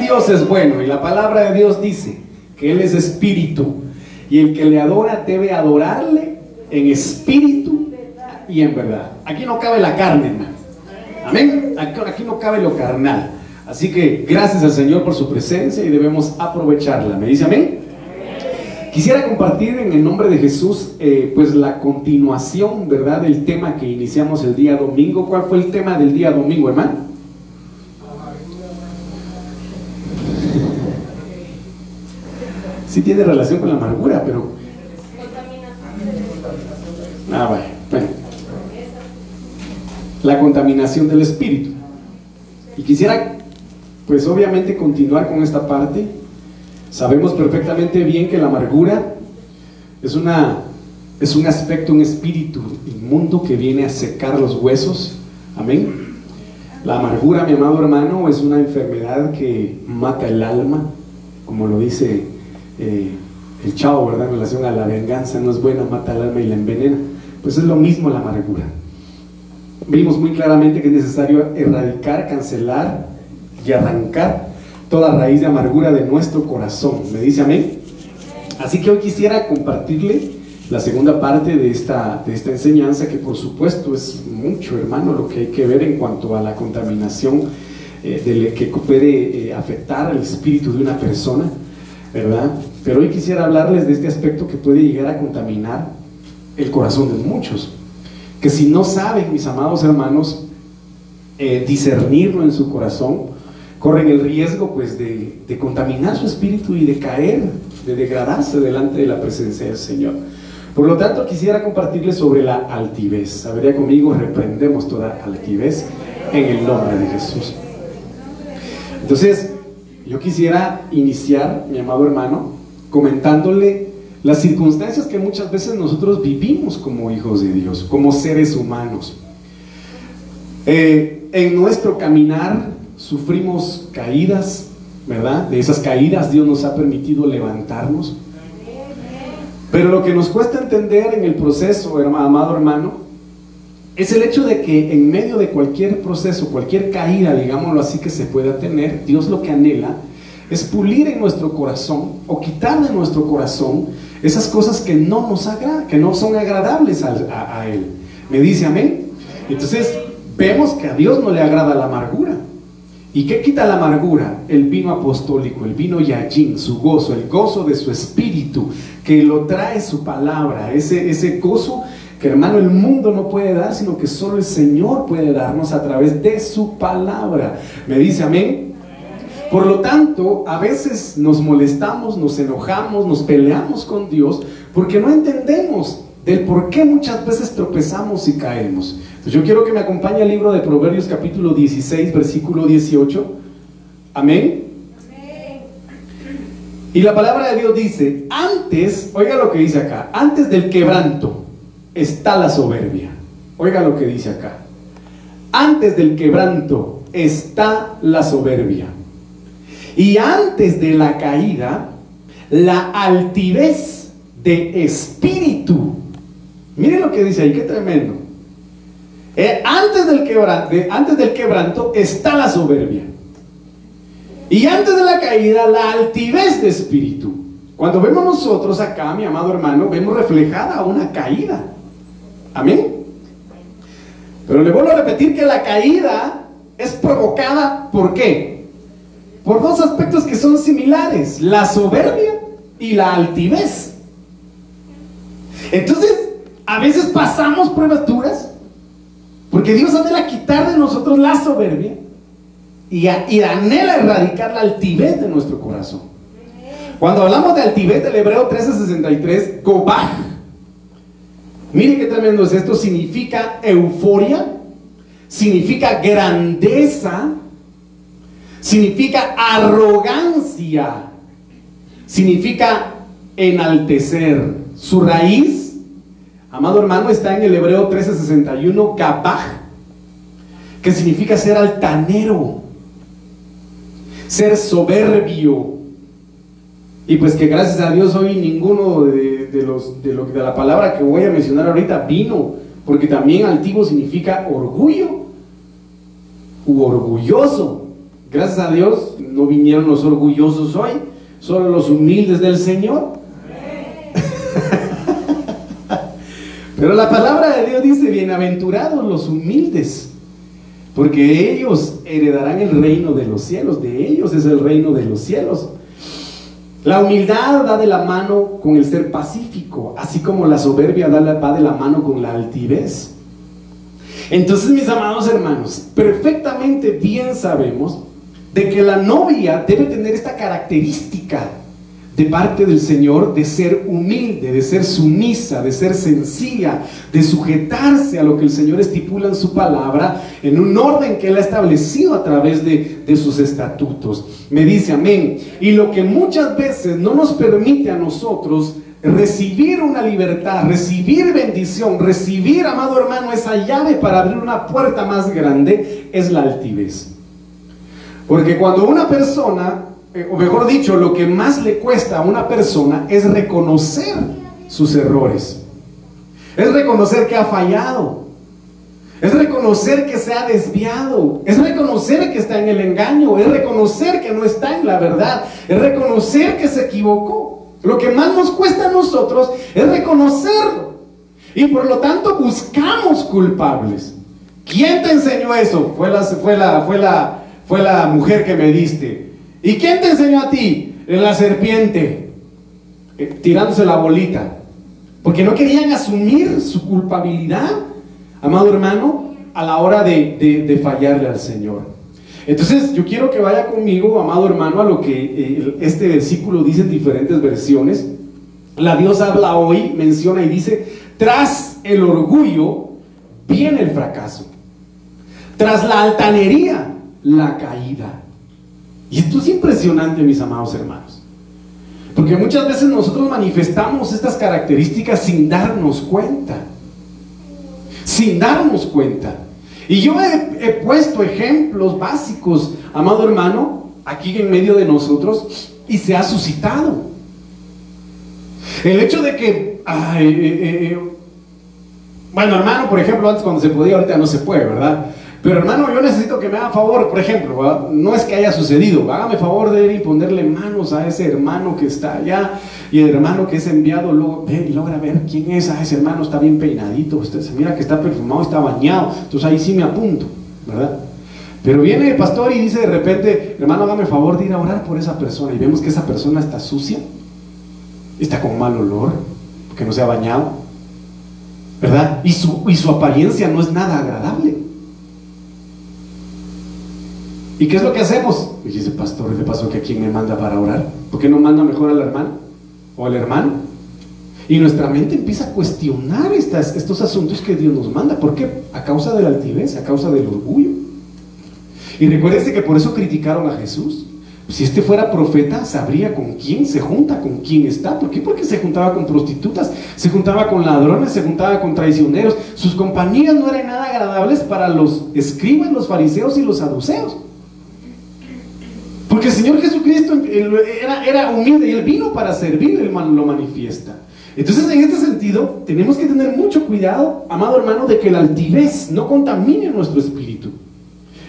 Dios es bueno y la palabra de Dios dice que Él es espíritu y el que le adora debe adorarle en espíritu y en verdad. Aquí no cabe la carne, hermano. Amén. Aquí no cabe lo carnal. Así que gracias al Señor por su presencia y debemos aprovecharla. ¿Me dice amén? Quisiera compartir en el nombre de Jesús, eh, pues la continuación, ¿verdad?, del tema que iniciamos el día domingo. ¿Cuál fue el tema del día domingo, hermano? Tiene relación con la amargura, pero... Ah, bueno. La contaminación del espíritu. Y quisiera, pues obviamente, continuar con esta parte Sabemos perfectamente bien que la amargura es, una, es un aspecto, un espíritu inmundo que viene a secar los huesos. Amén. La amargura, mi amado hermano, es una enfermedad que mata el alma, como lo dice eh, el chavo, ¿verdad? En relación a la venganza, no es buena, mata el alma y la envenena. Pues es lo mismo la amargura. Vimos muy claramente que es necesario erradicar, cancelar y arrancar toda raíz de amargura de nuestro corazón. ¿Me dice amén? Así que hoy quisiera compartirle la segunda parte de esta, de esta enseñanza, que por supuesto es mucho, hermano, lo que hay que ver en cuanto a la contaminación eh, que puede eh, afectar al espíritu de una persona, ¿verdad? Pero hoy quisiera hablarles de este aspecto que puede llegar a contaminar el corazón de muchos, que si no saben, mis amados hermanos, eh, discernirlo en su corazón, corren el riesgo pues de, contaminar su espíritu y de caer, de degradarse delante de la presencia del Señor. Por lo tanto, quisiera compartirles sobre la altivez. Sabría conmigo, reprendemos toda altivez en el nombre de Jesús. Entonces, yo quisiera iniciar, mi amado hermano, comentándole las circunstancias que muchas veces nosotros vivimos como hijos de Dios, como seres humanos. Eh, en nuestro caminar sufrimos caídas, ¿verdad? De esas caídas Dios nos ha permitido levantarnos. Pero lo que nos cuesta entender en el proceso, amado hermano, es el hecho de que en medio de cualquier proceso, cualquier caída, digámoslo así, que se pueda tener, Dios lo que anhela es pulir en nuestro corazón o quitar de nuestro corazón esas cosas que no nos agradan, que no son agradables a, Él. ¿Me dice amén? Entonces, vemos que a Dios no le agrada la amargura. ¿Y qué quita la amargura? El vino apostólico, el vino yajin, su gozo, el gozo de su espíritu, que lo trae su palabra, ese, ese gozo que hermano el mundo no puede dar, sino que solo el Señor puede darnos a través de su palabra. ¿Me dice amén? Por lo tanto, a veces nos molestamos, nos enojamos, nos peleamos con Dios porque no entendemos del por qué muchas veces tropezamos y caemos. Yo quiero que me acompañe al libro de Proverbios capítulo 16, versículo 18. Amén. Y la palabra de Dios dice, antes, oiga lo que dice acá, antes del quebranto está la soberbia. Oiga lo que dice acá. Antes del quebranto está la soberbia. Y antes de la caída, la altivez de espíritu. Miren lo que dice ahí, qué tremendo. Eh, antes, del quebranto, antes del quebranto está la soberbia. Y antes de la caída, la altivez de espíritu. Cuando vemos nosotros acá, mi amado hermano, vemos reflejada una caída. Amén. Pero le vuelvo a repetir que la caída es provocada por qué? Por dos aspectos que son similares, la soberbia y la altivez. Entonces, a veces pasamos pruebas duras porque Dios anhela quitar de nosotros la soberbia y, anhela erradicar la altivez de nuestro corazón. Cuando hablamos de altivez del Hebreo 13:63, Gobaj, mire qué tremendo es esto, significa euforia, significa grandeza, significa arrogancia, significa enaltecer. Su raíz Amado hermano, está en el Hebreo 13:61, Gabaj, que significa ser altanero, ser soberbio. Y pues que gracias a Dios hoy ninguno de, los, de, lo, de la palabra que voy a mencionar ahorita vino, porque también altivo significa orgullo u orgulloso. Gracias a Dios no vinieron los orgullosos hoy, solo los humildes del Señor. Pero la palabra de Dios dice, bienaventurados los humildes, porque ellos heredarán el reino de los cielos, de ellos es el reino de los cielos. La humildad da de la mano con el ser pacífico, así como la soberbia va de la mano con la altivez. Entonces, mis amados hermanos, perfectamente bien sabemos de que la novia debe tener esta característica de parte del Señor de ser humilde, de ser sumisa, de ser sencilla, de sujetarse a lo que el Señor estipula en su palabra, en un orden que Él ha establecido a través de, de sus estatutos. Me dice amén. Y lo que muchas veces no nos permite a nosotros recibir una libertad, recibir bendición, recibir, amado hermano, esa llave para abrir una puerta más grande, es la altivez. Porque cuando una persona, eh, o mejor dicho, lo que más le cuesta a una persona es reconocer sus errores, es reconocer que ha fallado, es reconocer que se ha desviado, es reconocer que está en el engaño, es reconocer que no está en la verdad, es reconocer que se equivocó. Lo que más nos cuesta a nosotros es reconocerlo. Y por lo tanto buscamos culpables. ¿Quién te enseñó eso? Fue la, fue la, fue la, fue la mujer que me diste. ¿Y quién te enseñó a ti? La serpiente, eh, tirándose la bolita. Porque no querían asumir su culpabilidad, amado hermano, a la hora de, de fallarle al Señor. Entonces yo quiero que vaya conmigo, amado hermano, a lo que eh, este versículo dice en diferentes versiones. La Dios habla hoy, menciona y dice, tras el orgullo viene el fracaso. Tras la altanería, la caída. Y esto es impresionante, mis amados hermanos. Porque muchas veces nosotros manifestamos estas características sin darnos cuenta. Sin darnos cuenta. Y yo he, puesto ejemplos básicos, amado hermano, aquí en medio de nosotros, y se ha suscitado. El hecho de que, eh, eh, eh, bueno, hermano, por ejemplo, antes cuando se podía, ahorita no se puede, ¿verdad? Pero hermano, yo necesito que me haga favor, por ejemplo, no es que haya sucedido, hágame favor de ir y ponerle manos a ese hermano que está allá y el hermano que es enviado luego ve y logra ver quién es, a ese hermano está bien peinadito, usted se mira que está perfumado, está bañado, entonces ahí sí me apunto, ¿verdad? Pero viene el pastor y dice de repente, hermano, hágame favor de ir a orar por esa persona y vemos que esa persona está sucia, está con mal olor, que no se ha bañado, ¿verdad? Y su, y su apariencia no es nada agradable. ¿Y qué es lo que hacemos? Y dice, pastor, ¿qué pasó que a quién me manda para orar? ¿Por qué no manda mejor al hermano o al hermano? Y nuestra mente empieza a cuestionar estas, estos asuntos que Dios nos manda. ¿Por qué? A causa de la altivez, a causa del orgullo. Y recuérdense que por eso criticaron a Jesús. Si este fuera profeta, sabría con quién se junta, con quién está. ¿Por qué? Porque se juntaba con prostitutas, se juntaba con ladrones, se juntaba con traicioneros. Sus compañías no eran nada agradables para los escribas, los fariseos y los saduceos. Porque el Señor Jesucristo era, humilde y Él vino para servir, Él lo manifiesta. Entonces, en este sentido, tenemos que tener mucho cuidado, amado hermano, de que la altivez no contamine nuestro espíritu.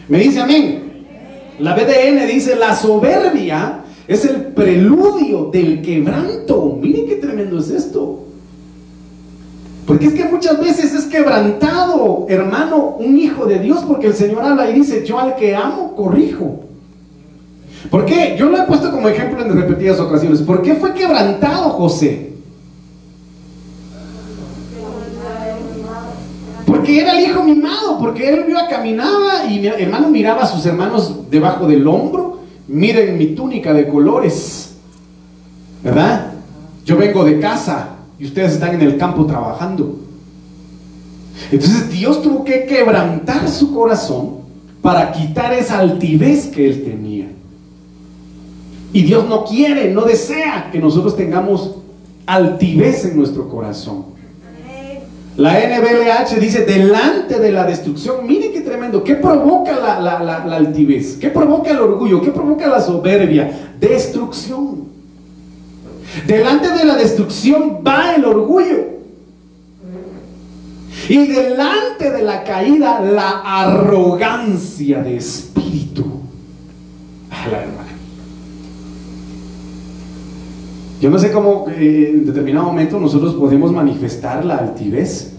Me dice amén. La BDN dice, la soberbia es el preludio del quebranto. Miren qué tremendo es esto. Porque es que muchas veces es quebrantado, hermano, un hijo de Dios, porque el Señor habla y dice, yo al que amo, corrijo. ¿Por qué? Yo lo he puesto como ejemplo en repetidas ocasiones. ¿Por qué fue quebrantado José? Porque era el hijo mimado, porque él iba, caminaba y mi hermano miraba a sus hermanos debajo del hombro. Miren mi túnica de colores, ¿verdad? Yo vengo de casa y ustedes están en el campo trabajando. Entonces Dios tuvo que quebrantar su corazón para quitar esa altivez que él tenía. Y Dios no quiere, no desea que nosotros tengamos altivez en nuestro corazón. La NBLH dice, delante de la destrucción, miren qué tremendo, ¿qué provoca la, altivez? ¿Qué provoca el orgullo? ¿Qué provoca la soberbia? Destrucción. Delante de la destrucción va el orgullo. Y delante de la caída, la arrogancia de espíritu. Yo no sé cómo eh, en determinado momento nosotros podemos manifestar la altivez.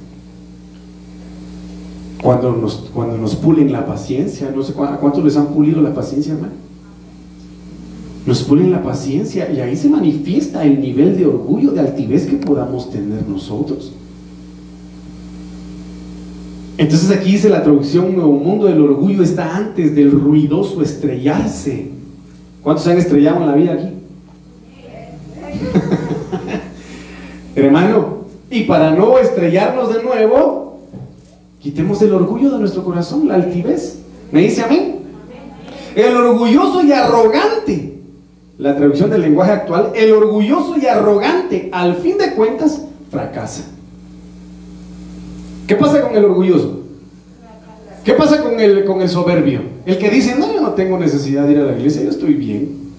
Cuando nos, cuando nos pulen la paciencia, no sé a cuántos les han pulido la paciencia, hermano. Nos pulen la paciencia y ahí se manifiesta el nivel de orgullo, de altivez que podamos tener nosotros. Entonces aquí dice la traducción Nuevo Mundo, el orgullo está antes del ruidoso estrellarse. ¿Cuántos se han estrellado en la vida aquí? Hermano, y para no estrellarnos de nuevo, quitemos el orgullo de nuestro corazón, la altivez. ¿Me dice a mí? El orgulloso y arrogante, la traducción del lenguaje actual, el orgulloso y arrogante, al fin de cuentas, fracasa. ¿Qué pasa con el orgulloso? ¿Qué pasa con el, con el soberbio? El que dice, no, yo no tengo necesidad de ir a la iglesia, yo estoy bien.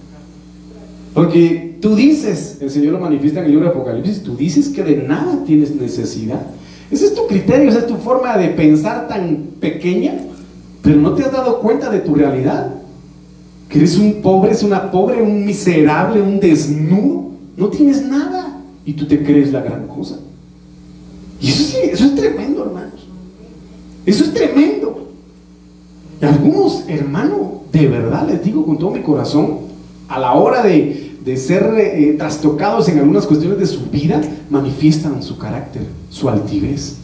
Porque tú dices, el Señor lo manifiesta en el libro de Apocalipsis, tú dices que de nada tienes necesidad. Ese es tu criterio, esa es tu forma de pensar tan pequeña, pero no te has dado cuenta de tu realidad. Que eres un pobre, es una pobre, un miserable, un desnudo. No tienes nada y tú te crees la gran cosa. Y eso sí, eso es tremendo, hermanos. Eso es tremendo. Y algunos, hermano, de verdad les digo con todo mi corazón, a la hora de, ser eh, trastocados en algunas cuestiones de su vida, manifiestan su carácter, su altivez.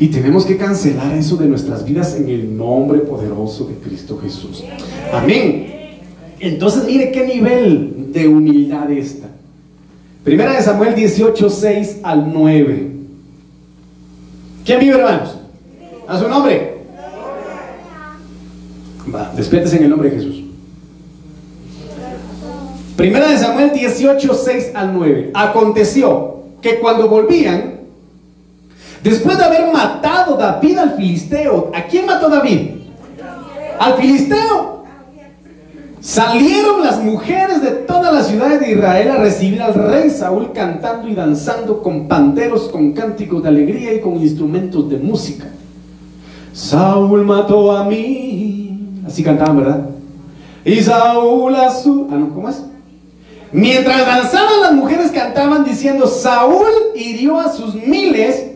Y tenemos que cancelar eso de nuestras vidas en el nombre poderoso de Cristo Jesús. Amén. Entonces, mire qué nivel de humildad está. Primera de Samuel 18, 6 al 9. ¿Quién vive, hermanos? A su nombre. Va, despiertes en el nombre de Jesús. Primera de Samuel 18, 6 al 9. Aconteció que cuando volvían, después de haber matado David al filisteo, ¿a quién mató David? Al filisteo. Salieron las mujeres de todas las ciudades de Israel a recibir al rey Saúl cantando y danzando con panderos, con cánticos de alegría y con instrumentos de música. Saúl mató a mí. Así cantaban, ¿verdad? Y Saúl a su... Ah, no, ¿cómo es? Mientras danzaban las mujeres cantaban diciendo, Saúl hirió a sus miles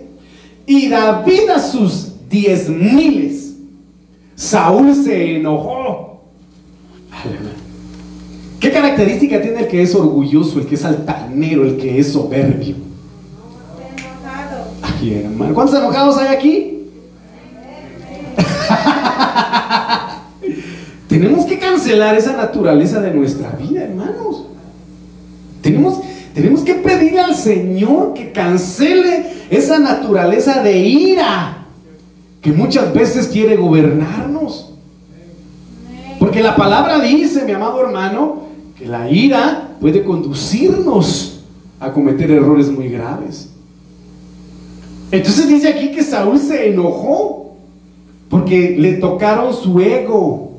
y David a sus diez miles. Saúl se enojó ¿Qué característica tiene el que es orgulloso, el que es altanero, el que es soberbio? ¿Cuántos enojados hay aquí? Tenemos que cancelar esa naturaleza de nuestra vida. Tenemos, tenemos que pedirle al Señor que cancele esa naturaleza de ira que muchas veces quiere gobernarnos. Porque la palabra dice, mi amado hermano, que la ira puede conducirnos a cometer errores muy graves. Entonces dice aquí que Saúl se enojó porque le tocaron su ego,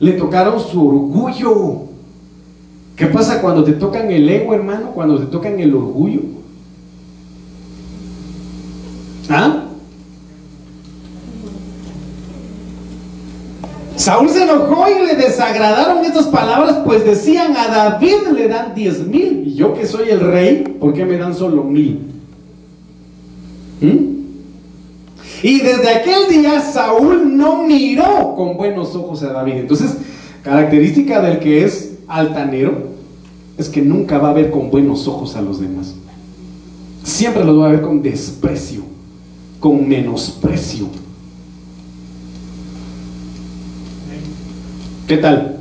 le tocaron su orgullo. ¿Qué pasa cuando te tocan el ego, hermano? Cuando te tocan el orgullo. ¿Ah? Saúl se enojó y le desagradaron estas palabras, pues decían a David le dan diez mil, y yo que soy el rey, ¿por qué me dan solo mil? ¿Mm? Y desde aquel día Saúl no miró con buenos ojos a David. Entonces, característica del que es altanero es que nunca va a ver con buenos ojos a los demás. Siempre los va a ver con desprecio, con menosprecio. ¿Qué tal?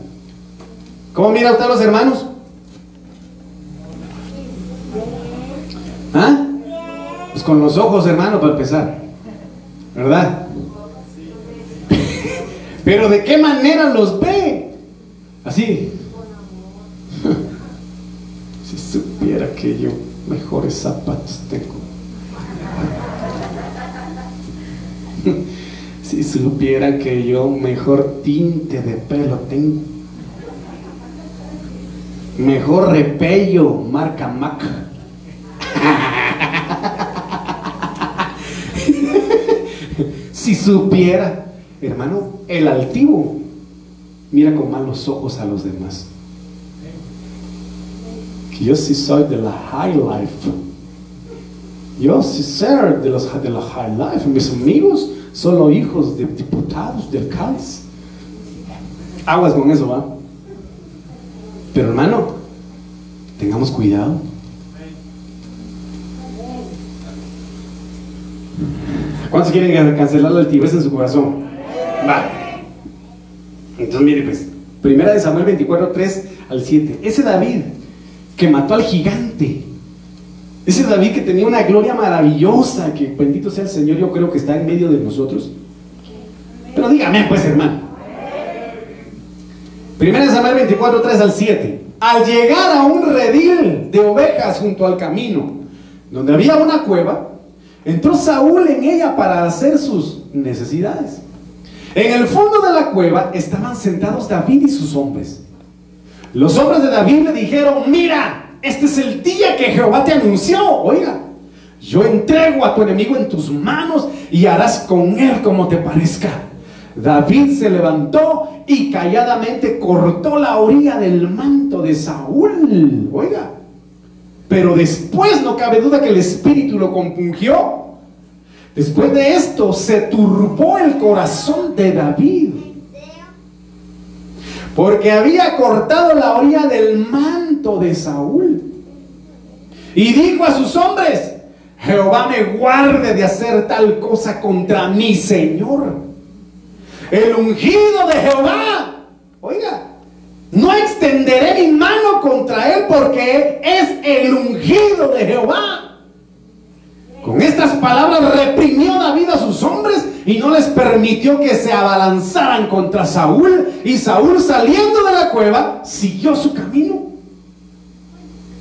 ¿Cómo mira usted a los hermanos? ¿Ah? Pues con los ojos, hermano, para empezar. ¿Verdad? Pero ¿de qué manera los ve? Así. si supiera que yo mejores zapatos tengo. Si supiera que yo mejor tinte de pelo tengo. Mejor repello, marca Mac. si supiera, hermano, el altivo mira con malos ojos a los demás. Yo sí soy de la high life. Yo sí soy de, los, de la high life. Mis amigos son los hijos de diputados del CALS. Aguas con eso, ¿va? Pero hermano, tengamos cuidado. ¿Cuántos quieren cancelar la altivez en su corazón? Va. Entonces, mire, pues, primera de Samuel 24, 3 al 7. Ese David que mató al gigante. Ese David que tenía una gloria maravillosa, que bendito sea el Señor, yo creo que está en medio de nosotros. Pero dígame, pues, hermano. Primera Samuel 24, 3 al 7. Al llegar a un redil de ovejas junto al camino, donde había una cueva, Entró Saúl en ella para hacer sus necesidades. En el fondo de la cueva estaban sentados David y sus hombres. Los hombres de David le dijeron, mira, este es el día que Jehová te anunció. Oiga, yo entrego a tu enemigo en tus manos y harás con él como te parezca. David se levantó y calladamente cortó la orilla del manto de Saúl. Oiga, pero después no cabe duda que el espíritu lo compungió. Después de esto se turbó el corazón de David. Porque había cortado la orilla del manto de Saúl. Y dijo a sus hombres, Jehová me guarde de hacer tal cosa contra mi Señor. El ungido de Jehová. Oiga, no extenderé mi mano contra él porque es el ungido de Jehová. Con estas palabras reprimió David a sus hombres y no les permitió que se abalanzaran contra Saúl. Y Saúl saliendo de la cueva siguió su camino.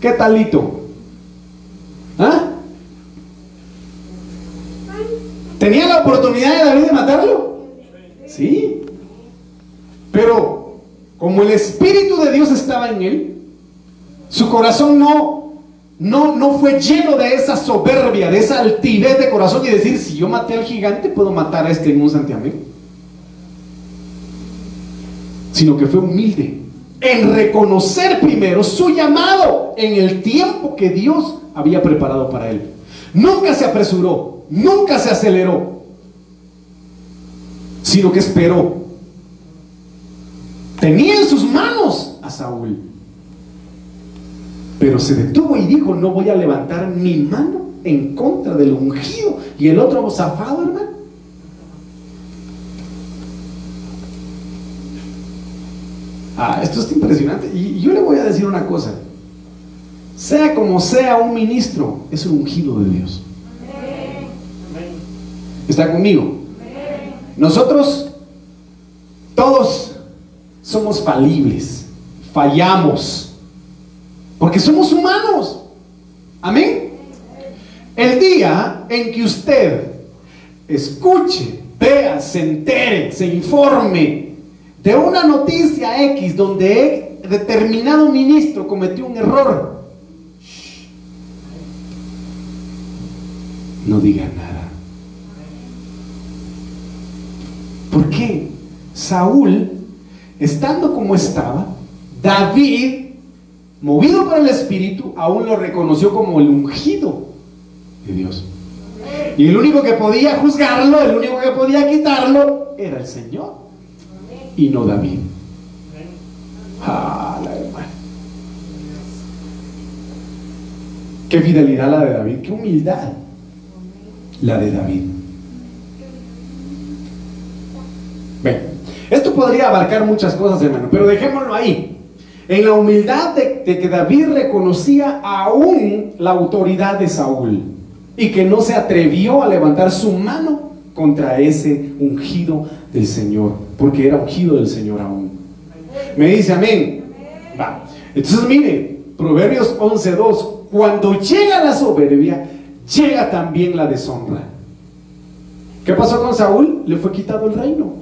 ¿Qué talito? ¿Ah? ¿Tenía la oportunidad de David de matarlo? Sí. Pero como el Espíritu de Dios estaba en él, su corazón no, no, no fue lleno de esa soberbia, de esa altivez de corazón y decir, si yo maté al gigante, puedo matar a este en un santiamén. Sino que fue humilde en reconocer primero su llamado en el tiempo que Dios había preparado para él. Nunca se apresuró, nunca se aceleró, sino que esperó Tenía en sus manos a Saúl. Pero se detuvo y dijo, no voy a levantar mi mano en contra del ungido. Y el otro zafado, hermano. Ah, esto es impresionante. Y yo le voy a decir una cosa. Sea como sea un ministro, es un ungido de Dios. ¿Está conmigo? Nosotros, todos somos falibles, fallamos, porque somos humanos. Amén. El día en que usted escuche, vea, se entere, se informe de una noticia X donde determinado ministro cometió un error, no diga nada. ¿Por qué? Saúl estando como estaba, David, movido por el Espíritu, aún lo reconoció como el ungido de Dios. Y el único que podía juzgarlo, el único que podía quitarlo, era el Señor. Y no David. Ah, Qué fidelidad la de David, qué humildad la de David. Ven. Esto podría abarcar muchas cosas, hermano, pero dejémoslo ahí. En la humildad de, que David reconocía aún la autoridad de Saúl y que no se atrevió a levantar su mano contra ese ungido del Señor, porque era ungido del Señor aún. Me dice amén. Va. Entonces mire, Proverbios 11.2, cuando llega la soberbia, llega también la deshonra. ¿Qué pasó con Saúl? Le fue quitado el reino.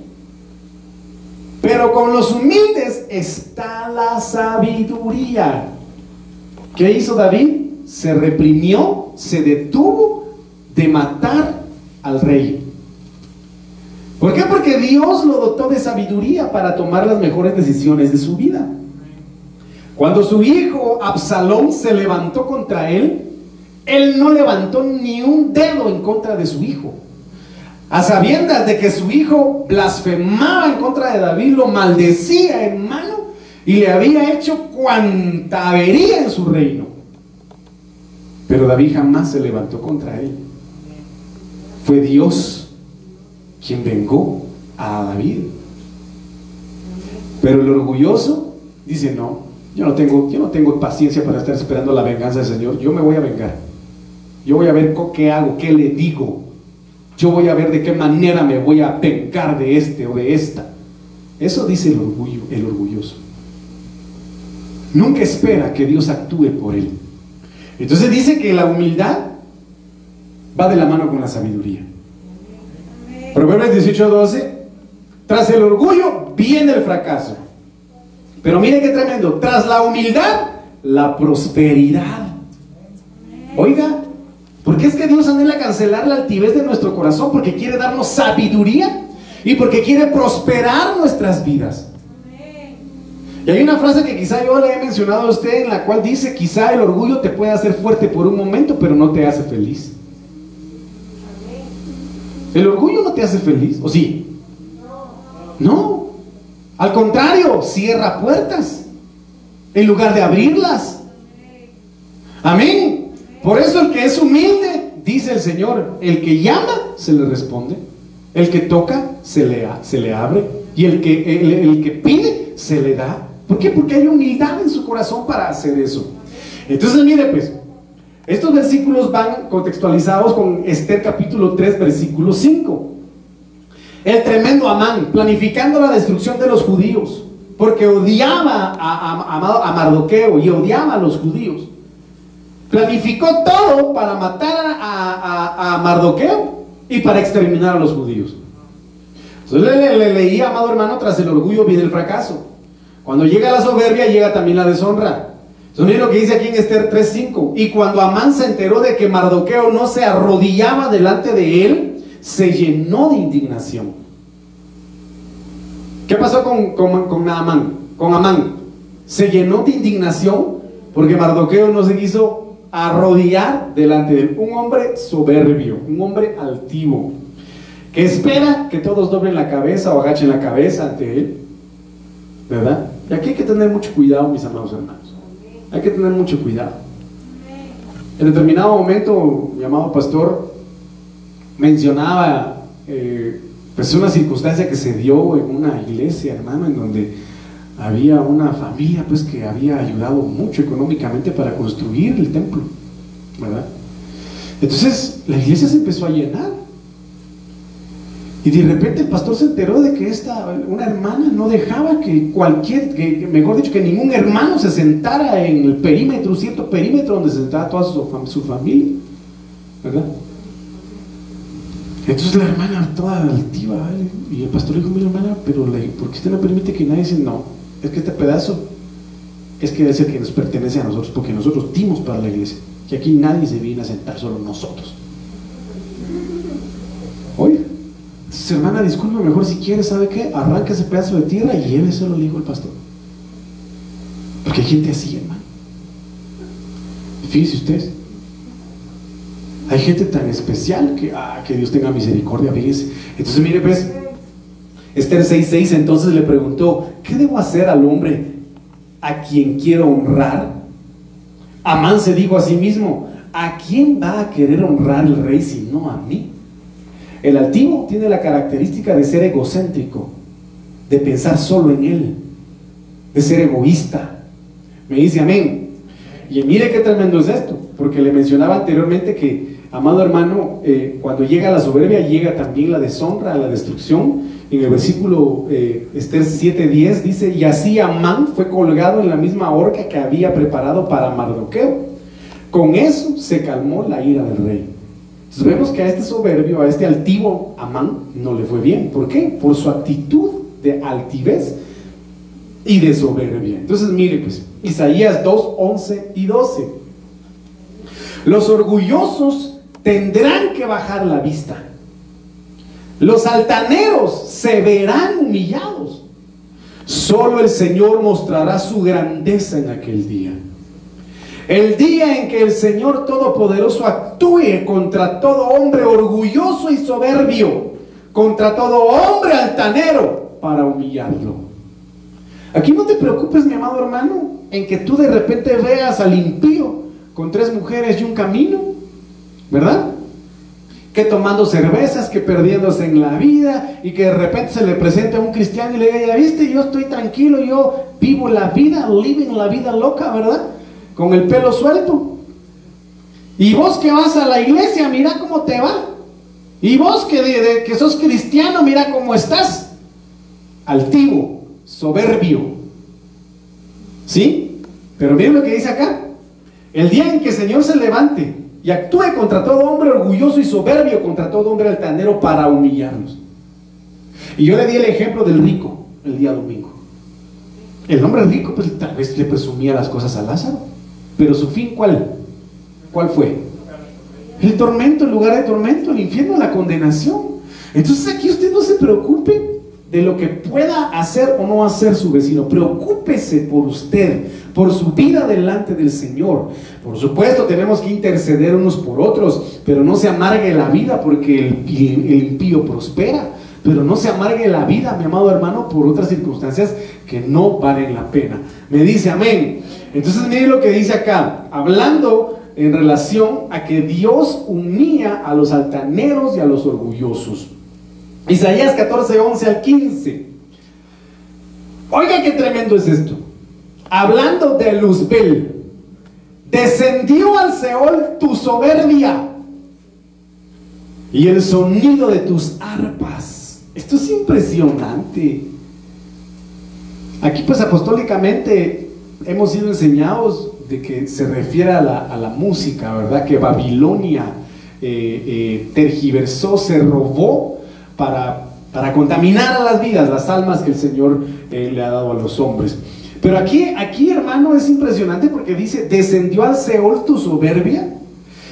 Pero con los humildes está la sabiduría. ¿Qué hizo David? Se reprimió, se detuvo de matar al rey. ¿Por qué? Porque Dios lo dotó de sabiduría para tomar las mejores decisiones de su vida. Cuando su hijo Absalón se levantó contra él, él no levantó ni un dedo en contra de su hijo. A sabiendas de que su hijo blasfemaba en contra de David, lo maldecía, hermano, y le había hecho cuanta avería en su reino. Pero David jamás se levantó contra él. Fue Dios quien vengó a David. Pero el orgulloso dice, no, yo no tengo, yo no tengo paciencia para estar esperando la venganza del Señor, yo me voy a vengar. Yo voy a ver qué hago, qué le digo. Yo voy a ver de qué manera me voy a vengar de este o de esta. Eso dice el orgullo, el orgulloso. Nunca espera que Dios actúe por él. Entonces dice que la humildad va de la mano con la sabiduría. Proverbios 18, 12. Tras el orgullo viene el fracaso. Pero mire qué tremendo. Tras la humildad, la prosperidad. Oiga, ¿por qué es que Dios anhela cancelar la altivez de nuestro corazón? Porque quiere darnos sabiduría y porque quiere prosperar nuestras vidas. Y hay una frase que quizá yo le he mencionado a usted en la cual dice, quizá el orgullo te puede hacer fuerte por un momento, pero no te hace feliz. ¿El orgullo no te hace feliz? ¿O sí? No. Al contrario, cierra puertas en lugar de abrirlas. Amén. Por eso el que es humilde, dice el Señor, el que llama, se le responde. El que toca, se le, se le abre. Y el que, el que pide, se le da. ¿Por qué? Porque hay humildad en su corazón para hacer eso. Entonces, mire, pues, estos versículos van contextualizados con Esther capítulo 3, versículo 5. El tremendo Amán, planificando la destrucción de los judíos, porque odiaba a, Mardoqueo y odiaba a los judíos. Planificó todo para matar a, Mardoqueo y para exterminar a los judíos. Entonces le, le, leía, amado hermano, tras el orgullo viene el fracaso. Cuando llega la soberbia, llega también la deshonra. Entonces miren lo que dice aquí en Esther 3.5. Y cuando Amán se enteró de que Mardoqueo no se arrodillaba delante de él, se llenó de indignación. ¿Qué pasó con, con, Amán? Con Amán. Se llenó de indignación porque Mardoqueo no se quiso arrodillar delante de él. Un hombre soberbio, un hombre altivo, que espera que todos doblen la cabeza o agachen la cabeza ante él. ¿Verdad? Y aquí hay que tener mucho cuidado, mis amados hermanos. Hay que tener mucho cuidado. En determinado momento, mi amado pastor mencionaba eh, pues una circunstancia que se dio en una iglesia, hermano, en donde había una familia pues que había ayudado mucho económicamente para construir el templo, ¿verdad? Entonces la iglesia se empezó a llenar y de repente el pastor se enteró de que esta, una hermana no dejaba que cualquier, que, mejor dicho, que ningún hermano se sentara en el perímetro, cierto perímetro donde se sentaba toda su, familia, ¿verdad? Entonces la hermana toda altiva, y el pastor le dijo, mira hermana, pero ¿por qué usted no permite que nadie se... No, es que este pedazo es que debe ser que nos pertenece a nosotros, porque nosotros dimos para la iglesia, que aquí nadie se viene a sentar, solo nosotros. Oye, hermana, disculpe, mejor si quiere, ¿sabe qué? Arranca ese pedazo de tierra y lléveselo, le dijo el pastor. Porque hay gente así, hermano. Fíjese usted. Hay gente tan especial que, ah, que Dios tenga misericordia, fíjese. Entonces, mire, pues, Esther 6:6 entonces le preguntó: ¿Qué debo hacer al hombre a quien quiero honrar? Amán se dijo a sí mismo: ¿A quién va a querer honrar el rey si no a mí? El altivo tiene la característica de ser egocéntrico, de pensar solo en él, de ser egoísta. Me dice amén. Y mire qué tremendo es esto, porque le mencionaba anteriormente que, amado hermano, eh, cuando llega la soberbia, llega también la deshonra, la destrucción. En el versículo eh, Esther 7:10 dice, y así Amán fue colgado en la misma horca que había preparado para Mardoqueo. Con eso se calmó la ira del rey. Entonces vemos que a este soberbio, a este altivo Amán, no le fue bien. ¿Por qué? Por su actitud de altivez y de soberbia. Entonces mire pues, Isaías 2, 11 y 12. Los orgullosos tendrán que bajar la vista. Los altaneros se verán humillados. Solo el Señor mostrará su grandeza en aquel día. El día en que el Señor Todopoderoso actúe contra todo hombre orgulloso y soberbio, contra todo hombre altanero, para humillarlo. Aquí no te preocupes, mi amado hermano, en que tú de repente veas al impío con tres mujeres y un camino, ¿verdad? Que tomando cervezas, que perdiéndose en la vida y que de repente se le presente a un cristiano y le diga, ya viste, yo estoy tranquilo, yo vivo la vida, living la vida loca, ¿verdad? con el pelo suelto. Y vos que vas a la iglesia, mira cómo te va. Y vos que, que sos cristiano, mira cómo estás. Altivo, soberbio. ¿Sí? Pero miren lo que dice acá. El día en que el Señor se levante y actúe contra todo hombre orgulloso y soberbio, contra todo hombre altanero para humillarnos. Y yo le di el ejemplo del rico el día domingo. El hombre rico, pues tal vez le presumía las cosas a Lázaro. Pero su fin, ¿cuál? ¿Cuál fue? El tormento, el lugar de tormento, el infierno, la condenación. Entonces aquí usted no se preocupe de lo que pueda hacer o no hacer su vecino. Preocúpese por usted, por su vida delante del Señor. Por supuesto, tenemos que interceder unos por otros, pero no se amargue la vida porque el, impío prospera. Pero no se amargue la vida, mi amado hermano, por otras circunstancias que no valen la pena. Me dice amén. Entonces miren lo que dice acá, hablando en relación a que Dios unía a los altaneros y a los orgullosos. Isaías 14, 11 al 15. Oiga qué tremendo es esto. Hablando de Luzbel, descendió al Seol tu soberbia y el sonido de tus arpas. Esto es impresionante. Aquí pues apostólicamente hemos sido enseñados de que se refiere a la, música, ¿verdad? Que Babilonia eh, eh, tergiversó, se robó para, para contaminar a las vidas, las almas que el Señor eh, le ha dado a los hombres. Pero aquí, aquí, hermano, es impresionante porque dice, descendió al Seol tu soberbia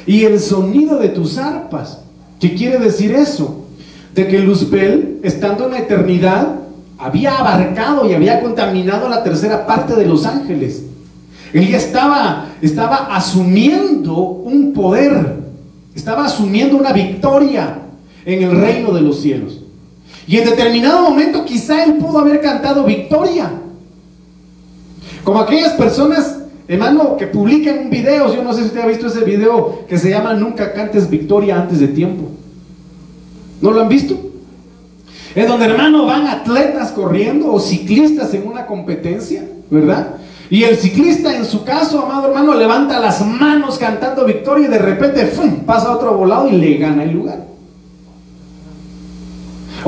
y el sonido de tus arpas. ¿Qué quiere decir eso? De que Luzbel, estando en la eternidad, había abarcado y había contaminado la tercera parte de los ángeles. Él ya estaba, estaba asumiendo un poder, estaba asumiendo una victoria en el reino de los cielos. Y en determinado momento quizá él pudo haber cantado victoria. Como aquellas personas, hermano, que publican un video, yo no sé si usted ha visto ese video que se llama Nunca cantes victoria antes de tiempo. ¿No lo han visto? Es donde, hermano, van atletas corriendo o ciclistas en una competencia, ¿verdad? Y el ciclista, en su caso, amado hermano, levanta las manos cantando victoria y de repente ¡fum! pasa otro volado y le gana el lugar.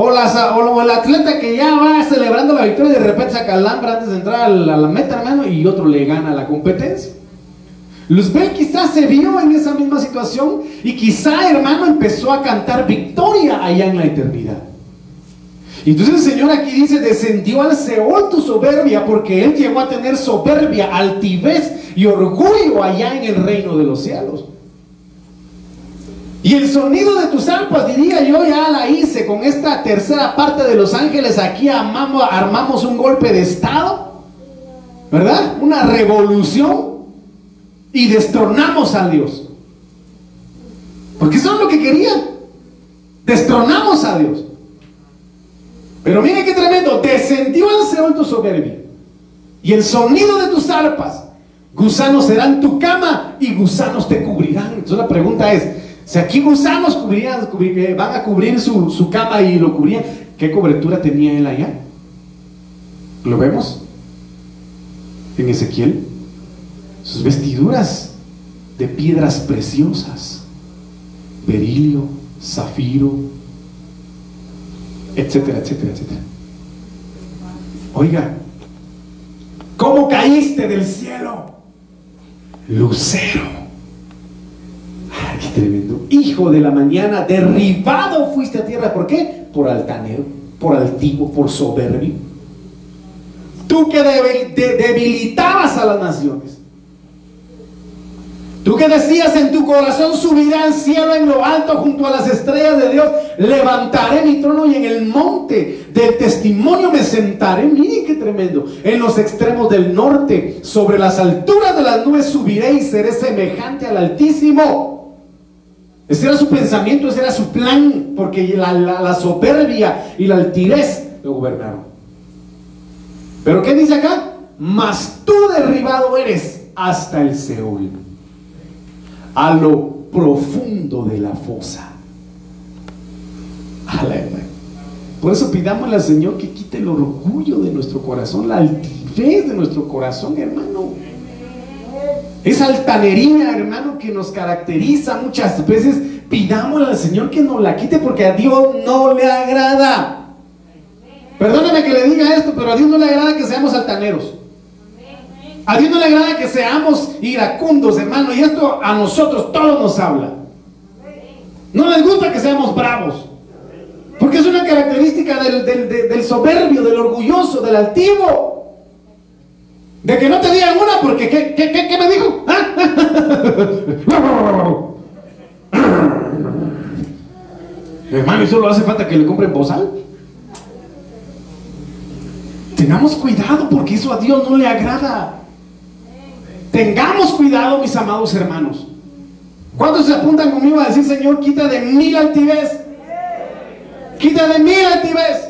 O, las, o, el atleta que ya va celebrando la victoria y de repente saca alambra antes de entrar a la, la meta, hermano, y otro le gana la competencia. Luzbel quizás se vio en esa misma situación y quizá, hermano, empezó a cantar victoria allá en la eternidad. Y entonces el Señor aquí dice, descendió al Seol tu soberbia, porque Él llegó a tener soberbia, altivez y orgullo allá en el reino de los cielos. Y el sonido de tus arpas, diría yo, ya la hice con esta tercera parte de los ángeles. Aquí armamos, armamos un golpe de Estado, ¿verdad? Una revolución y destronamos a Dios. Porque eso es lo que querían. Destronamos a Dios. Pero mire qué tremendo, descendió al Seol tu soberbia y el sonido de tus arpas. Gusanos serán tu cama y gusanos te cubrirán. Entonces la pregunta es, si aquí gusanos cubrirían, eh, van a cubrir su, su cama y lo cubrían, ¿qué cobertura tenía él allá? ¿Lo vemos? En Ezequiel. Sus vestiduras de piedras preciosas. Berilio, zafiro, etcétera, etcétera, etcétera. Oiga, ¿cómo caíste del cielo? Lucero. Ay, qué tremendo. Hijo de la mañana, derribado fuiste a tierra. ¿Por qué? Por altanero, por altivo, por soberbio. Tú que debilitabas a las naciones. Tú que decías en tu corazón, subiré al cielo en lo alto junto a las estrellas de Dios, levantaré mi trono y en el monte del testimonio me sentaré. Miren qué tremendo. En los extremos del norte, sobre las alturas de las nubes subiré y seré semejante al Altísimo. Ese era su pensamiento, ese era su plan, porque la, soberbia y la altivez lo gobernaron. Pero ¿qué dice acá? Mas tú derribado eres hasta el Seúl a lo profundo de la fosa. Por eso pidámosle al Señor que quite el orgullo de nuestro corazón, la altivez de nuestro corazón, hermano. Esa altanería, hermano, que nos caracteriza muchas veces, pidámosle al Señor que nos la quite porque a Dios no le agrada. Perdóneme que le diga esto, pero a Dios no le agrada que seamos altaneros. A Dios no le agrada que seamos iracundos, hermano, y esto a nosotros todos nos habla. No les gusta que seamos bravos, porque es una característica del, soberbio, del orgulloso, del altivo. De que no te digan una, porque ¿qué, qué, me dijo? Hermano, y solo hace falta que le compren bozal. Tengamos cuidado porque eso a Dios no le agrada. Tengamos cuidado, mis amados hermanos. ¿Cuántos se apuntan conmigo a decir, Señor, quita de mí la altivez? Quita de mí la altivez.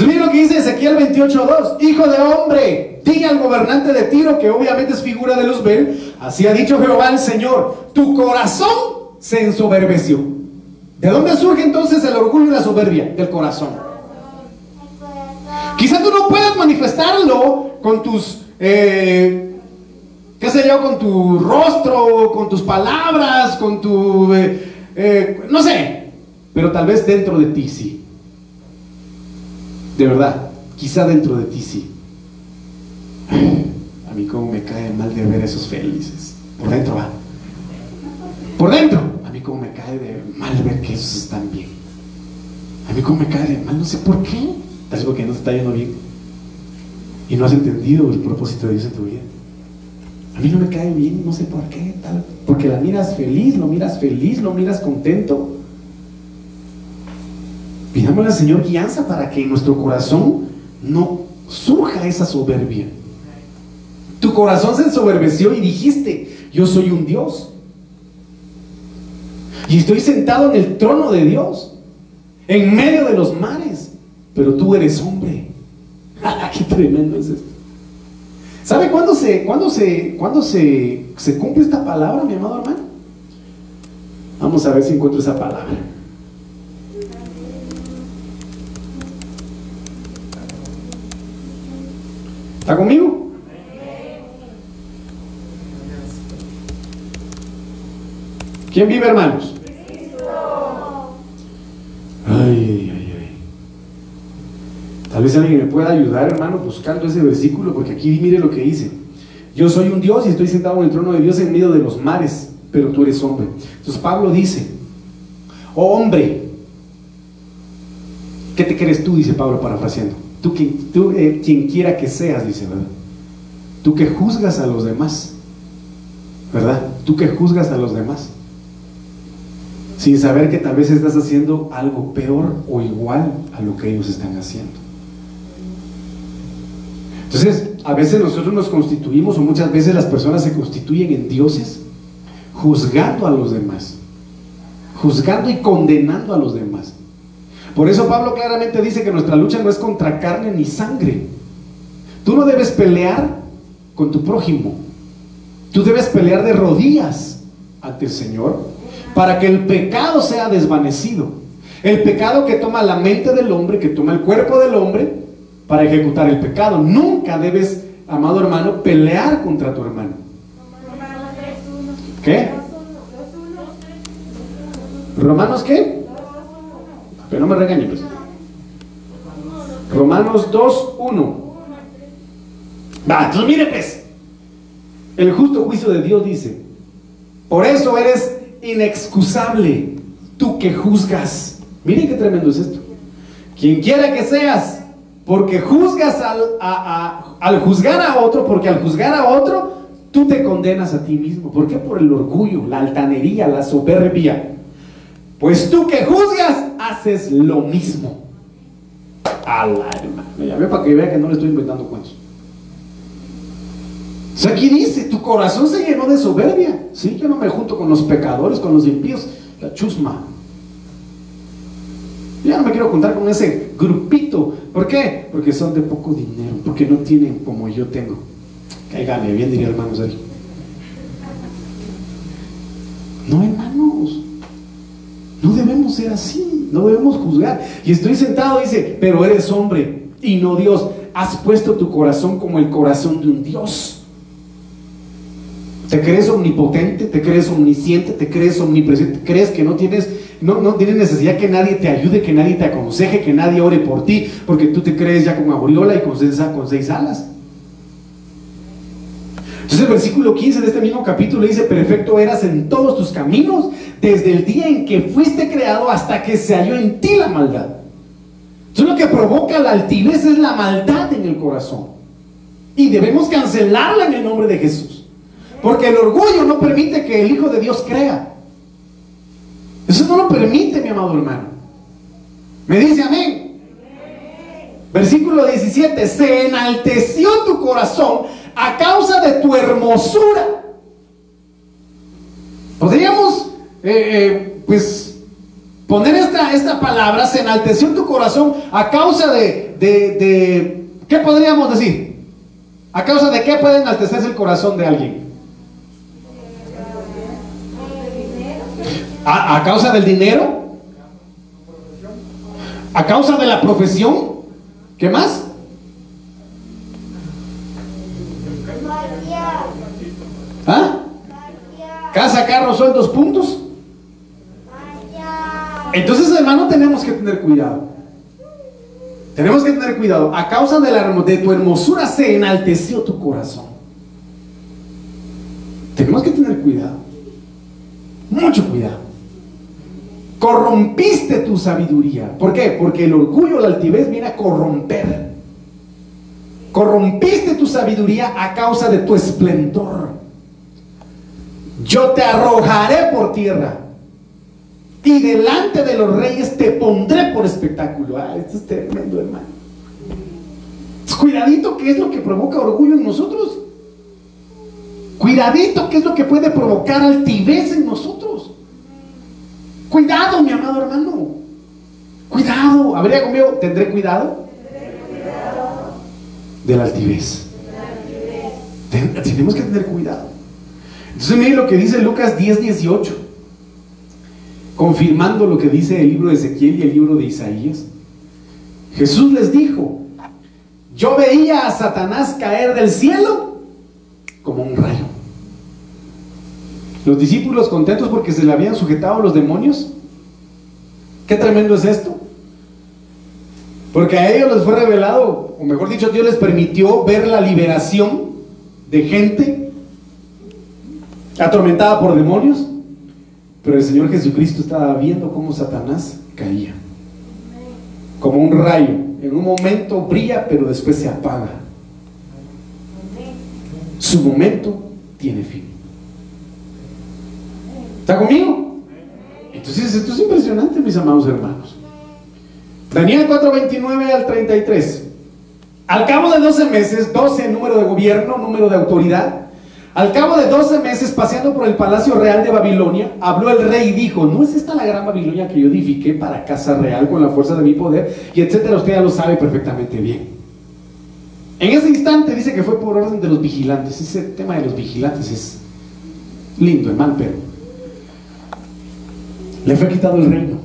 Entonces, lo que dice Ezequiel 28.2. Hijo de hombre, diga al gobernante de Tiro, que obviamente es figura de Luzbel, así ha dicho Jehová el Señor, tu corazón se ensoberbeció. ¿De dónde surge entonces el orgullo y la soberbia? Del corazón. Quizá tú no puedas manifestarlo con tus eh, qué sé yo, con tu rostro, con tus palabras, con tu, eh, eh, no sé, pero tal vez dentro de ti sí. De verdad, quizá dentro de ti sí. A mí como me cae mal de ver esos felices. Por dentro va. Por dentro. A mí como me cae de mal ver que esos están bien. A mí como me cae de mal, no sé por qué. Tal vez porque no te está yendo bien. Y no has entendido el propósito de Dios en tu vida. A mí no me cae bien, no sé por qué, tal. Porque la miras feliz, lo miras feliz, lo miras contento. Pidámosle al Señor guianza para que en nuestro corazón no surja esa soberbia. Tu corazón se ensoberbeció y dijiste, yo soy un Dios. Y estoy sentado en el trono de Dios, en medio de los mares, pero tú eres hombre. ¡Qué tremendo es esto! ¿Sabe cuándo se, cuándo se, cuándo se, se cumple esta palabra, mi amado hermano? Vamos a ver si encuentro esa palabra. ¿Está conmigo? ¿Quién vive, hermanos? Ay, Tal vez alguien me pueda ayudar, hermano, buscando ese versículo, porque aquí mire lo que dice. Yo soy un Dios y estoy sentado en el trono de Dios en medio de los mares, pero tú eres hombre. Entonces Pablo dice, oh hombre, ¿qué te crees tú? Dice Pablo parafraseando. Tú, tú eh, quien quiera que seas, dice, ¿verdad? Tú que juzgas a los demás, ¿verdad? Tú que juzgas a los demás, sin saber que tal vez estás haciendo algo peor o igual a lo que ellos están haciendo. Entonces, a veces nosotros nos constituimos o muchas veces las personas se constituyen en dioses juzgando a los demás, juzgando y condenando a los demás. Por eso Pablo claramente dice que nuestra lucha no es contra carne ni sangre. Tú no debes pelear con tu prójimo. Tú debes pelear de rodillas ante el Señor para que el pecado sea desvanecido. El pecado que toma la mente del hombre, que toma el cuerpo del hombre, para ejecutar el pecado. Nunca debes, amado hermano, pelear contra tu hermano. ¿Qué? ¿Romanos qué? Pero no me regañes. Pues. Romanos 2, 1. Va, entonces mire pues. El justo juicio de Dios dice, por eso eres inexcusable, tú que juzgas. Miren qué tremendo es esto. Quien quiera que seas, porque juzgas al, al juzgar a otro, porque al juzgar a otro, tú te condenas a ti mismo. ¿Por qué? Por el orgullo, la altanería, la soberbia. Pues tú que juzgas, haces lo mismo. A la hermana. Me llamé para que vea que no le estoy inventando cuentos. O sea, aquí dice, tu corazón se llenó de soberbia. Sí, yo no me junto con los pecadores, con los impíos. La chusma. Ya no me quiero juntar con ese grupito. ¿Por qué? Porque son de poco dinero, porque no tienen como yo tengo. Cáigame bien, diría hermano Sergio. No, hermanos. No debemos ser así, no debemos juzgar. Y estoy sentado, dice, pero eres hombre y no Dios. Has puesto tu corazón como el corazón de un Dios. ¿Te crees omnipotente? ¿Te crees omnisciente? ¿Te crees omnipresente? ¿Crees que no tienes, no, no tienes necesidad que nadie te ayude, que nadie te aconseje, que nadie ore por ti? Porque tú te crees ya con auriola y con seis alas. Entonces el versículo 15 de este mismo capítulo dice, perfecto eras en todos tus caminos desde el día en que fuiste creado hasta que se halló en ti la maldad. Entonces lo que provoca la altivez es la maldad en el corazón. Y debemos cancelarla en el nombre de Jesús. Porque el orgullo no permite que el Hijo de Dios crea. Eso no lo permite, mi amado hermano. Me dice amén. Versículo 17, se enalteció tu corazón a causa de tu hermosura. Podríamos, eh, eh, pues, poner esta, esta palabra, se enalteció tu corazón a causa de, de, ¿qué podríamos decir? ¿A causa de qué puede enaltecerse el corazón de alguien? ¿A, a causa del dinero? ¿A causa de la profesión? ¿Qué más? ¿Ah? Casa, carro, sueldos, puntos. Entonces, hermano, tenemos que tener cuidado. Tenemos que tener cuidado. A causa de, la, de tu hermosura se enalteció tu corazón. Tenemos que tener cuidado. Mucho cuidado. Corrompiste tu sabiduría. ¿Por qué? Porque el orgullo, la altivez viene a corromper. Corrompiste tu sabiduría a causa de tu esplendor. Yo te arrojaré por tierra. Y delante de los reyes te pondré por espectáculo. Ah, esto es tremendo, hermano. Cuidadito, ¿qué es lo que provoca orgullo en nosotros? Cuidadito, ¿qué es lo que puede provocar altivez en nosotros? Cuidado, mi amado hermano. Cuidado. ¿Habría conmigo? ¿Tendré cuidado? De la altivez. Tenemos que tener cuidado. Entonces miren lo que dice Lucas 10, 18, confirmando lo que dice el libro de Ezequiel y el libro de Isaías. Jesús les dijo, yo veía a Satanás caer del cielo como un rayo. Los discípulos contentos porque se le habían sujetado los demonios. Qué tremendo es esto. Porque a ellos les fue revelado, o mejor dicho, Dios les permitió ver la liberación de gente atormentada por demonios, pero el Señor Jesucristo estaba viendo cómo Satanás caía, como un rayo. En un momento brilla, pero después se apaga. Su momento tiene fin. ¿Está conmigo? Entonces, esto es impresionante, mis amados hermanos. Daniel 4:29 al 33. Al cabo de 12 meses, 12 número de gobierno, número de autoridad, al cabo de 12 meses, paseando por el palacio real de Babilonia, habló el rey y dijo, ¿no es esta la gran Babilonia que yo edifiqué para casa real con la fuerza de mi poder? Y etcétera, usted ya lo sabe perfectamente bien. En ese instante dice que fue por orden de los vigilantes. Ese tema de los vigilantes es lindo, hermano, pero le fue quitado el reino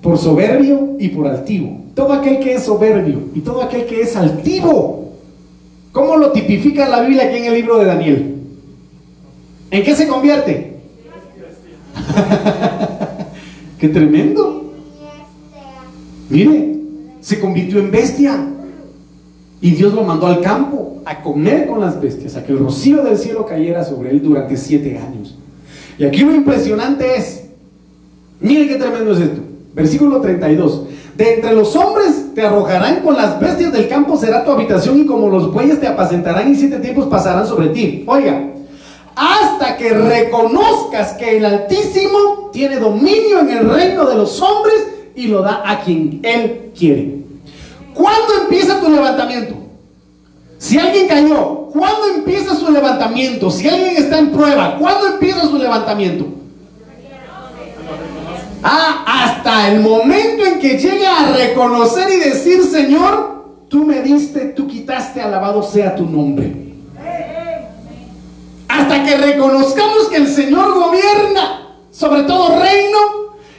por soberbio y por altivo. Todo aquel que es soberbio y todo aquel que es altivo, ¿cómo lo tipifica la Biblia aquí en el libro de Daniel? ¿En qué se convierte? ¡Qué tremendo! Mire, se convirtió en bestia. Y Dios lo mandó al campo a comer con las bestias, a que el rocío del cielo cayera sobre él durante siete años. Y aquí lo impresionante es, mire qué tremendo es esto. Versículo 32. De entre los hombres te arrojarán con las bestias del campo será tu habitación y como los bueyes te apacentarán y siete tiempos pasarán sobre ti. Oiga, hasta que reconozcas que el Altísimo tiene dominio en el reino de los hombres y lo da a quien Él quiere. ¿Cuándo empieza tu levantamiento? Si alguien cayó, ¿cuándo empieza su levantamiento? Si alguien está en prueba, ¿cuándo empieza su levantamiento? Ah, hasta el momento en que llega a reconocer y decir, Señor, tú me diste, tú quitaste, alabado sea tu nombre. Hasta que reconozcamos que el Señor gobierna sobre todo reino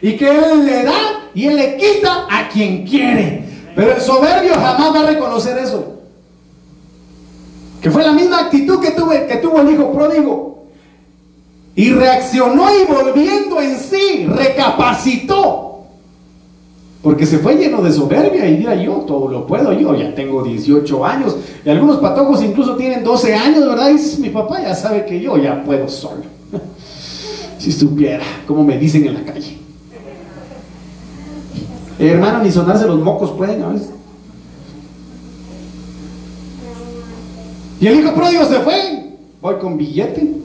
y que Él le da y Él le quita a quien quiere. Pero el soberbio jamás va a reconocer eso. Que fue la misma actitud que, tuve, que tuvo el hijo pródigo. Y reaccionó y volviendo en sí, recapacitó. Porque se fue lleno de soberbia y mira, yo todo lo puedo, yo ya tengo 18 años y algunos patojos incluso tienen 12 años, ¿verdad? Y mi papá ya sabe que yo ya puedo solo. si supiera, como me dicen en la calle. hermano, ni sonarse los mocos pueden a. Y el hijo pródigo se fue. Voy con billete.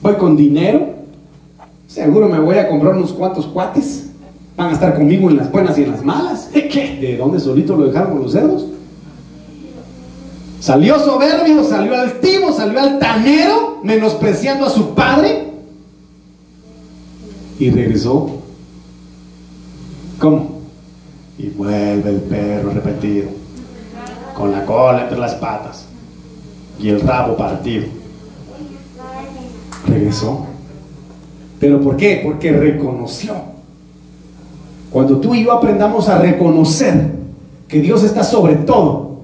Voy con dinero. Seguro me voy a comprar unos cuantos cuates. Van a estar conmigo en las buenas y en las malas. ¿Qué? ¿De dónde solito lo dejaron con los cerdos? Salió soberbio, salió altivo, salió altanero, menospreciando a su padre. Y regresó. ¿Cómo? Y vuelve el perro repetido, con la cola entre las patas y el rabo partido. Regresó. ¿Pero por qué? Porque reconoció. Cuando tú y yo aprendamos a reconocer que Dios está sobre todo,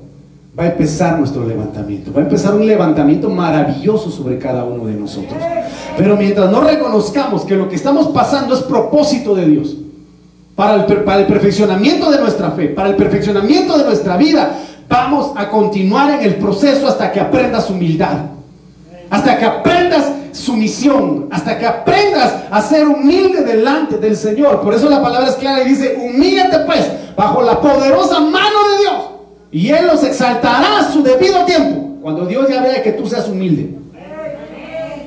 va a empezar nuestro levantamiento. Va a empezar un levantamiento maravilloso sobre cada uno de nosotros. Pero mientras no reconozcamos que lo que estamos pasando es propósito de Dios, para el, perfeccionamiento de nuestra fe, para el perfeccionamiento de nuestra vida, Vamos a continuar en el proceso hasta que aprendas humildad. Hasta que aprendas sumisión. Hasta que aprendas a ser humilde delante del Señor. Por eso la palabra es clara y dice, humíllate pues bajo la poderosa mano de Dios. Y Él los exaltará a su debido tiempo. Cuando Dios ya vea que tú seas humilde.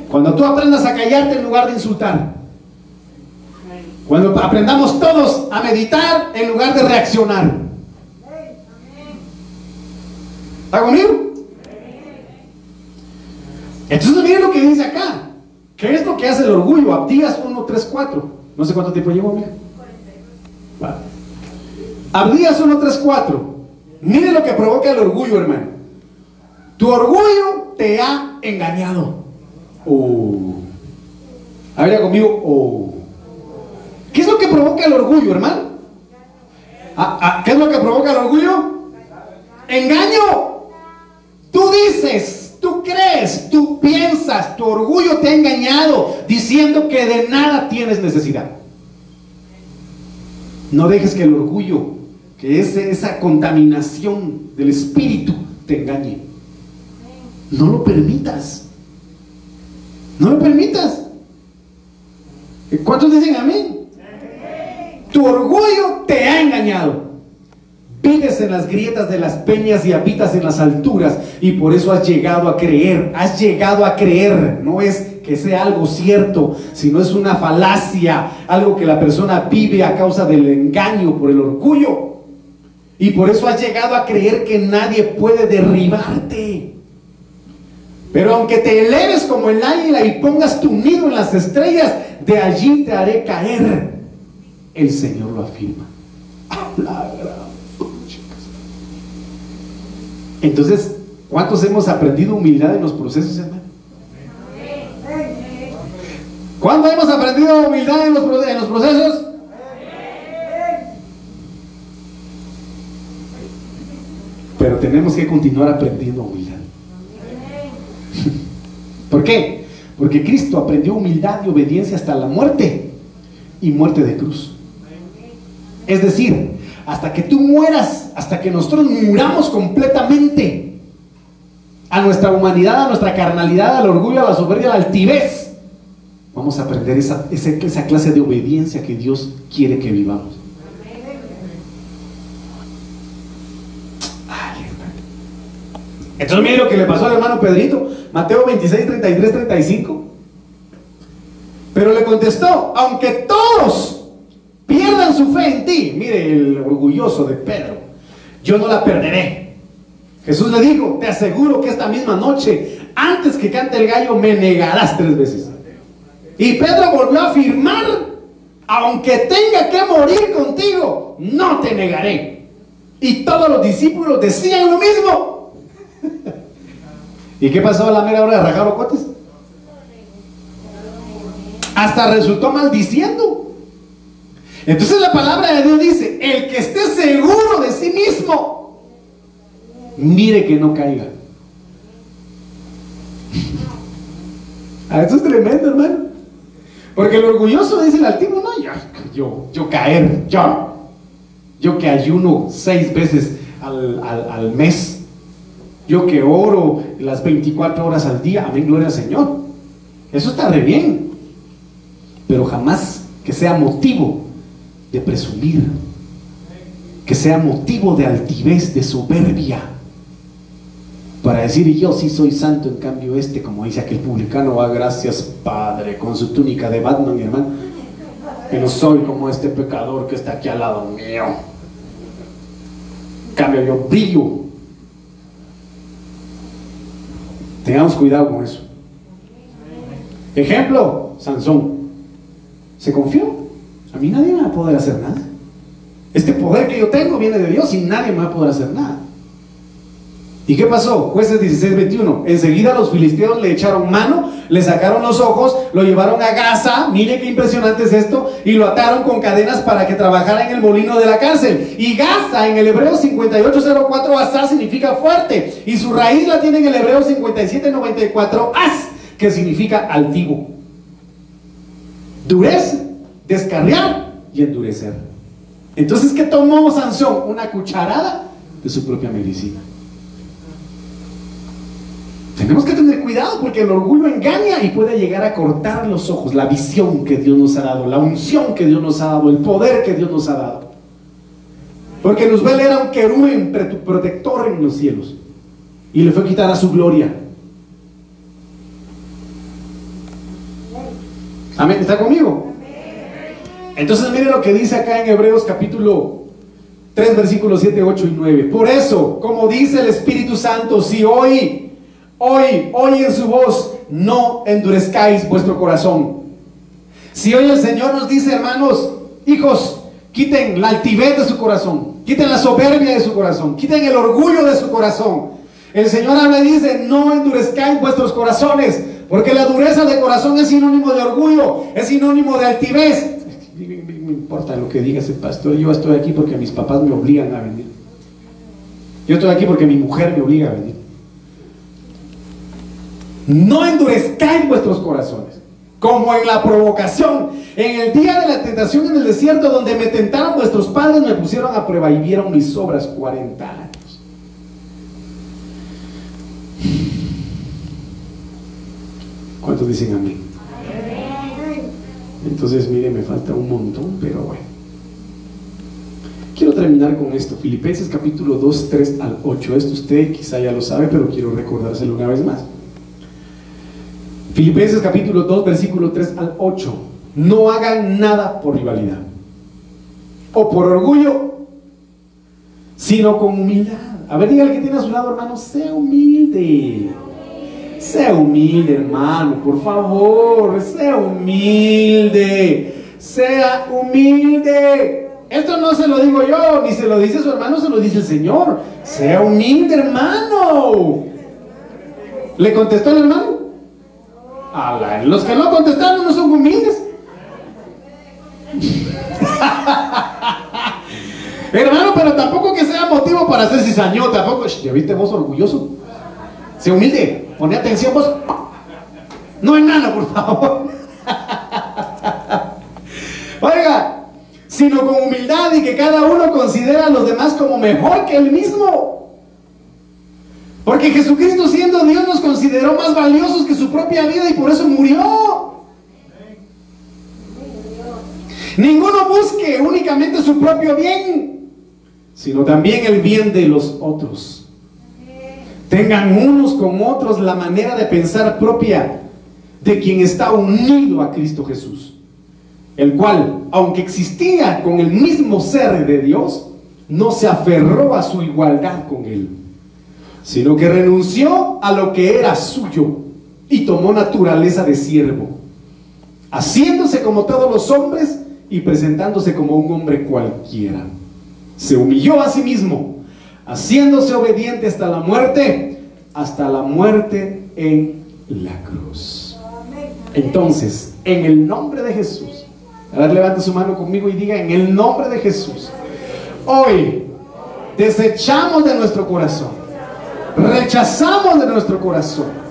Cuando tú aprendas a callarte en lugar de insultar. Cuando aprendamos todos a meditar en lugar de reaccionar. ¿Está conmigo? Entonces miren lo que dice acá. ¿Qué es lo que hace el orgullo? Abdías 1, 3, 4. No sé cuánto tiempo llevo, mira. Abdías 1, 3, 4. Mire lo que provoca el orgullo, hermano. Tu orgullo te ha engañado. Oh. A ver, conmigo. Oh. ¿Qué es lo que provoca el orgullo, hermano? Ah, ah, ¿Qué es lo que provoca el orgullo? Engaño. Tú dices, tú crees, tú tu orgullo te ha engañado diciendo que de nada tienes necesidad. No dejes que el orgullo, que es esa contaminación del espíritu, te engañe. No lo permitas. No lo permitas. ¿Cuántos dicen amén? Tu orgullo te ha engañado. Vives en las grietas de las peñas y habitas en las alturas y por eso has llegado a creer, has llegado a creer, no es que sea algo cierto, sino es una falacia, algo que la persona vive a causa del engaño, por el orgullo. Y por eso has llegado a creer que nadie puede derribarte. Pero aunque te eleves como el águila y pongas tu nido en las estrellas, de allí te haré caer. El Señor lo afirma. Entonces, ¿cuántos hemos aprendido humildad en los procesos, hermano? ¿Cuándo hemos aprendido humildad en los, procesos? Pero tenemos que continuar aprendiendo humildad. ¿Por qué? Porque Cristo aprendió humildad y obediencia hasta la muerte y muerte de cruz. Es decir, hasta que tú mueras, hasta que nosotros muramos completamente a nuestra humanidad, a nuestra carnalidad, al orgullo, a la soberbia, a la altivez, vamos a aprender esa, clase de obediencia que Dios quiere que vivamos. Entonces mire lo que le pasó al hermano Pedrito. Mateo 26, 33, 35. Pero le contestó, aunque todos pierdan su fe en ti, mire el orgulloso de Pedro, yo no la perderé. Jesús le dijo, te aseguro que esta misma noche, antes que cante el gallo, me negarás tres veces. Y Pedro volvió a afirmar, aunque tenga que morir contigo, no te negaré. Y todos los discípulos decían lo mismo. ¿Y qué pasó a la mera hora de rajar cotes? Hasta resultó maldiciendo. Entonces la palabra de Dios dice, el que esté seguro de sí mismo, mire que no caiga. Ah, eso es tremendo, hermano. Porque el orgulloso dice el altivo, no, yo, yo, caer, yo, yo que ayuno seis veces al, al mes, yo que oro las 24 horas al día, amén, gloria al Señor. Eso está re bien pero jamás que sea motivo de presumir, que sea motivo de altivez, de soberbia, para decir yo sí soy santo, en cambio este, como dice aquel publicano, va, ah, gracias Padre, con su túnica de Batman, hermano, que no soy como este pecador que está aquí al lado mío. En cambio yo brillo. Tengamos cuidado con eso. Ejemplo, Sansón se confió. A mí nadie me va a poder hacer nada. Este poder que yo tengo viene de Dios y nadie me va a poder hacer nada. ¿Y qué pasó? Jueces 16, 21. Enseguida los filisteos le echaron mano, le sacaron los ojos, lo llevaron a Gaza, mire qué impresionante es esto, y lo ataron con cadenas para que trabajara en el molino de la cárcel. Y Gaza en el hebreo 5804 Asa significa fuerte, y su raíz la tiene en el hebreo 5794 As, que significa altivo durece, descarriar y endurecer. Entonces, ¿qué tomó Sansón? Una cucharada de su propia medicina. Tenemos que tener cuidado porque el orgullo engaña y puede llegar a cortar los ojos, la visión que Dios nos ha dado, la unción que Dios nos ha dado, el poder que Dios nos ha dado. Porque Luzbel era un querubín protector en los cielos y le fue quitada su gloria. Amén, ¿está conmigo? Entonces mire lo que dice acá en Hebreos capítulo 3, versículos 7, 8 y 9. Por eso, como dice el Espíritu Santo, si hoy, hoy, oyen su voz, no endurezcáis vuestro corazón. Si hoy el Señor nos dice, hermanos, hijos, quiten la altivez de su corazón, quiten la soberbia de su corazón, quiten el orgullo de su corazón. El Señor habla y dice, no endurezcáis vuestros corazones, porque la dureza de corazón es sinónimo de orgullo, es sinónimo de altivez. No importa lo que diga ese pastor, yo estoy aquí porque mis papás me obligan a venir. Yo estoy aquí porque mi mujer me obliga a venir. No endurezcáis vuestros corazones, como en la provocación, en el día de la tentación en el desierto, donde me tentaron vuestros padres, me pusieron a prueba y vieron mis obras 40 años. ¿Cuántos dicen amén? Entonces, mire, me falta un montón, pero bueno. Quiero terminar con esto. Filipenses capítulo 2, 3 al 8. Esto usted quizá ya lo sabe, pero quiero recordárselo una vez más. Filipenses capítulo 2, versículo 3 al 8. No hagan nada por rivalidad o por orgullo, sino con humildad. A ver, dígale que tiene a su lado, hermano, sea humilde. Sea humilde, hermano, por favor, sea humilde, sea humilde. Esto no se lo digo yo, ni se lo dice su hermano, se lo dice el Señor. Sea humilde, hermano. ¿Le contestó el hermano? los que no contestaron no son humildes. hermano, pero tampoco que sea motivo para hacer cizañó, tampoco. ¿Ya viste vos orgulloso? Sea humilde. Pone atención vos. No enano, por favor. Oiga, sino con humildad y que cada uno considera a los demás como mejor que él mismo. Porque Jesucristo siendo Dios nos consideró más valiosos que su propia vida y por eso murió. Ninguno busque únicamente su propio bien, sino también el bien de los otros. Tengan unos con otros la manera de pensar propia de quien está unido a Cristo Jesús, el cual, aunque existía con el mismo ser de Dios, no se aferró a su igualdad con él, sino que renunció a lo que era suyo y tomó naturaleza de siervo, haciéndose como todos los hombres y presentándose como un hombre cualquiera. Se humilló a sí mismo, haciéndose obediente hasta la muerte, hasta la muerte en la cruz. Entonces, en el nombre de Jesús, ahora levante su mano conmigo y diga, en el nombre de Jesús, hoy desechamos de nuestro corazón, rechazamos de nuestro corazón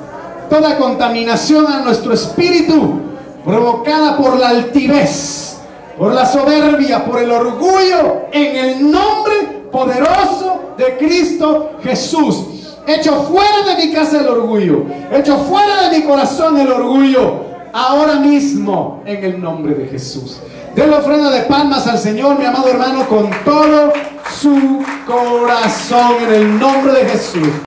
toda contaminación a nuestro espíritu provocada por la altivez, por la soberbia, por el orgullo, en el nombre poderoso de Cristo Jesús. Hecho fuera de mi casa el orgullo, hecho fuera de mi corazón el orgullo, ahora mismo en el nombre de Jesús. Den la ofrenda de palmas al Señor, mi amado hermano, con todo su corazón en el nombre de Jesús.